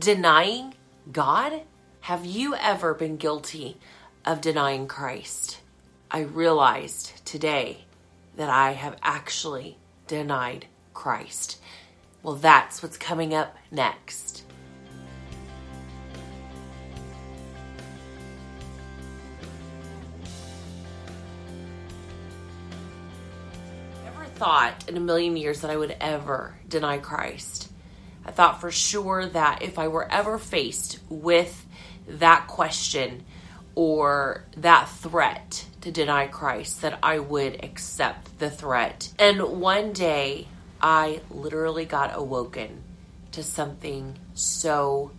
denying God? Have you ever been guilty of denying Christ? I realized today that I have actually denied Christ. Well, that's what's coming up next. Never thought in a million years that I would ever deny Christ. I thought for sure that if I were ever faced with that question or that threat to deny Christ, that I would accept the threat. And one day, I literally got awoken to something so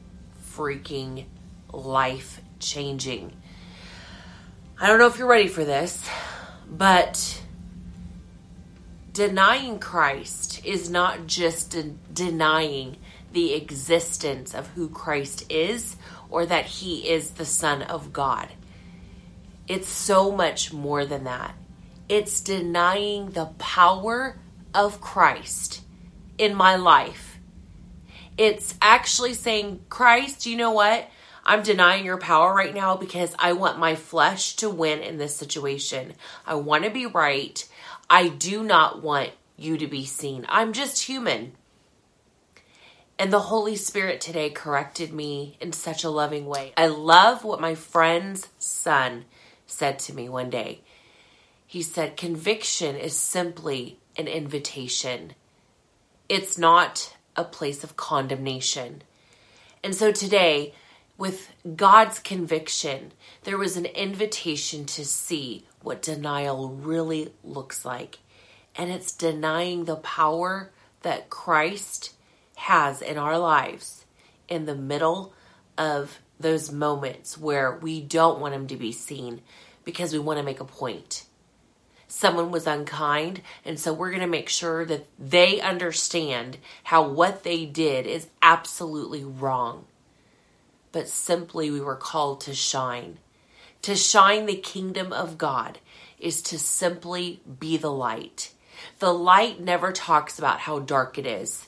freaking life changing. I don't know if you're ready for this, but denying Christ is not just de- denying the existence of who Christ is or that he is the Son of God. It's so much more than that. It's denying the power of Christ in my life. It's actually saying, Christ, you know what? I'm denying your power right now because I want my flesh to win in this situation. I want to be right. I do not want you to be seen. I'm just human. And the Holy Spirit today corrected me in such a loving way. I love what my friend's son said to me one day. He said, Conviction is simply an invitation, it's not a place of condemnation. And so today, with God's conviction, there was an invitation to see what denial really looks like. And it's denying the power that Christ has in our lives in the middle of those moments where we don't want Him to be seen because we want to make a point. Someone was unkind, and so we're going to make sure that they understand how what they did is absolutely wrong. But simply, we were called to shine. To shine the kingdom of God is to simply be the light. The light never talks about how dark it is,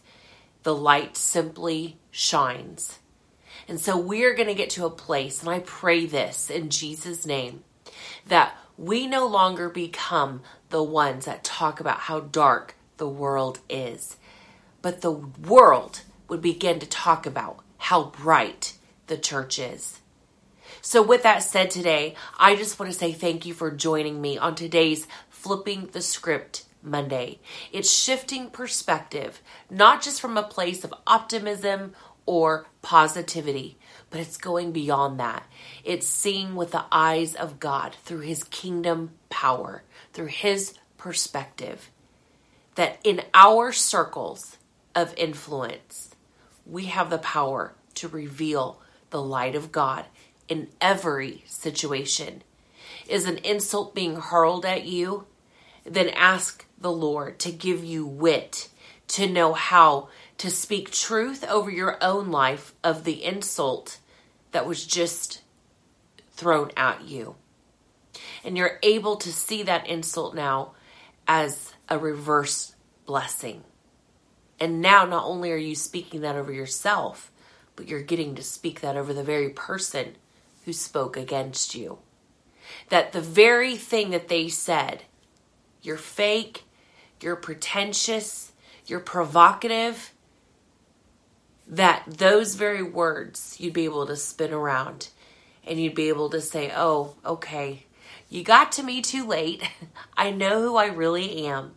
the light simply shines. And so we're going to get to a place, and I pray this in Jesus' name, that we no longer become the ones that talk about how dark the world is, but the world would begin to talk about how bright the church is. So, with that said, today, I just want to say thank you for joining me on today's Flipping the Script Monday. It's shifting perspective, not just from a place of optimism or positivity, but it's going beyond that. It's seeing with the eyes of God through His kingdom power, through His perspective. That in our circles of influence, we have the power to reveal the light of God in every situation. Is an insult being hurled at you? Then ask the Lord to give you wit to know how to speak truth over your own life of the insult that was just thrown at you. And you're able to see that insult now as a reverse blessing. And now, not only are you speaking that over yourself, but you're getting to speak that over the very person who spoke against you. That the very thing that they said, you're fake, you're pretentious, you're provocative, that those very words you'd be able to spin around and you'd be able to say, oh, okay, you got to me too late. I know who I really am.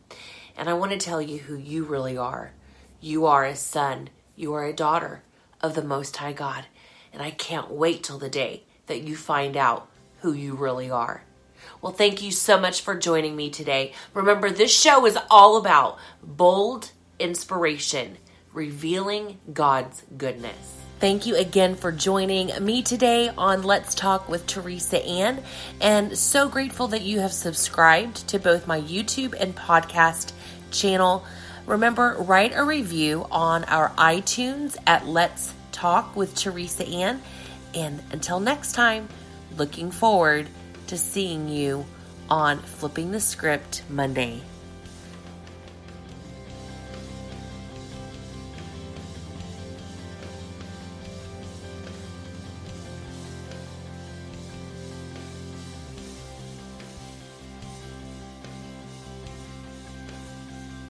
And I want to tell you who you really are. You are a son, you are a daughter of the Most High God. And I can't wait till the day that you find out who you really are. Well, thank you so much for joining me today. Remember, this show is all about bold inspiration, revealing God's goodness. Thank you again for joining me today on Let's Talk with Teresa Ann, and so grateful that you have subscribed to both my YouTube and podcast channel. Remember, write a review on our iTunes at Let's Talk with Teresa Ann. And until next time, looking forward to seeing you on Flipping the Script Monday.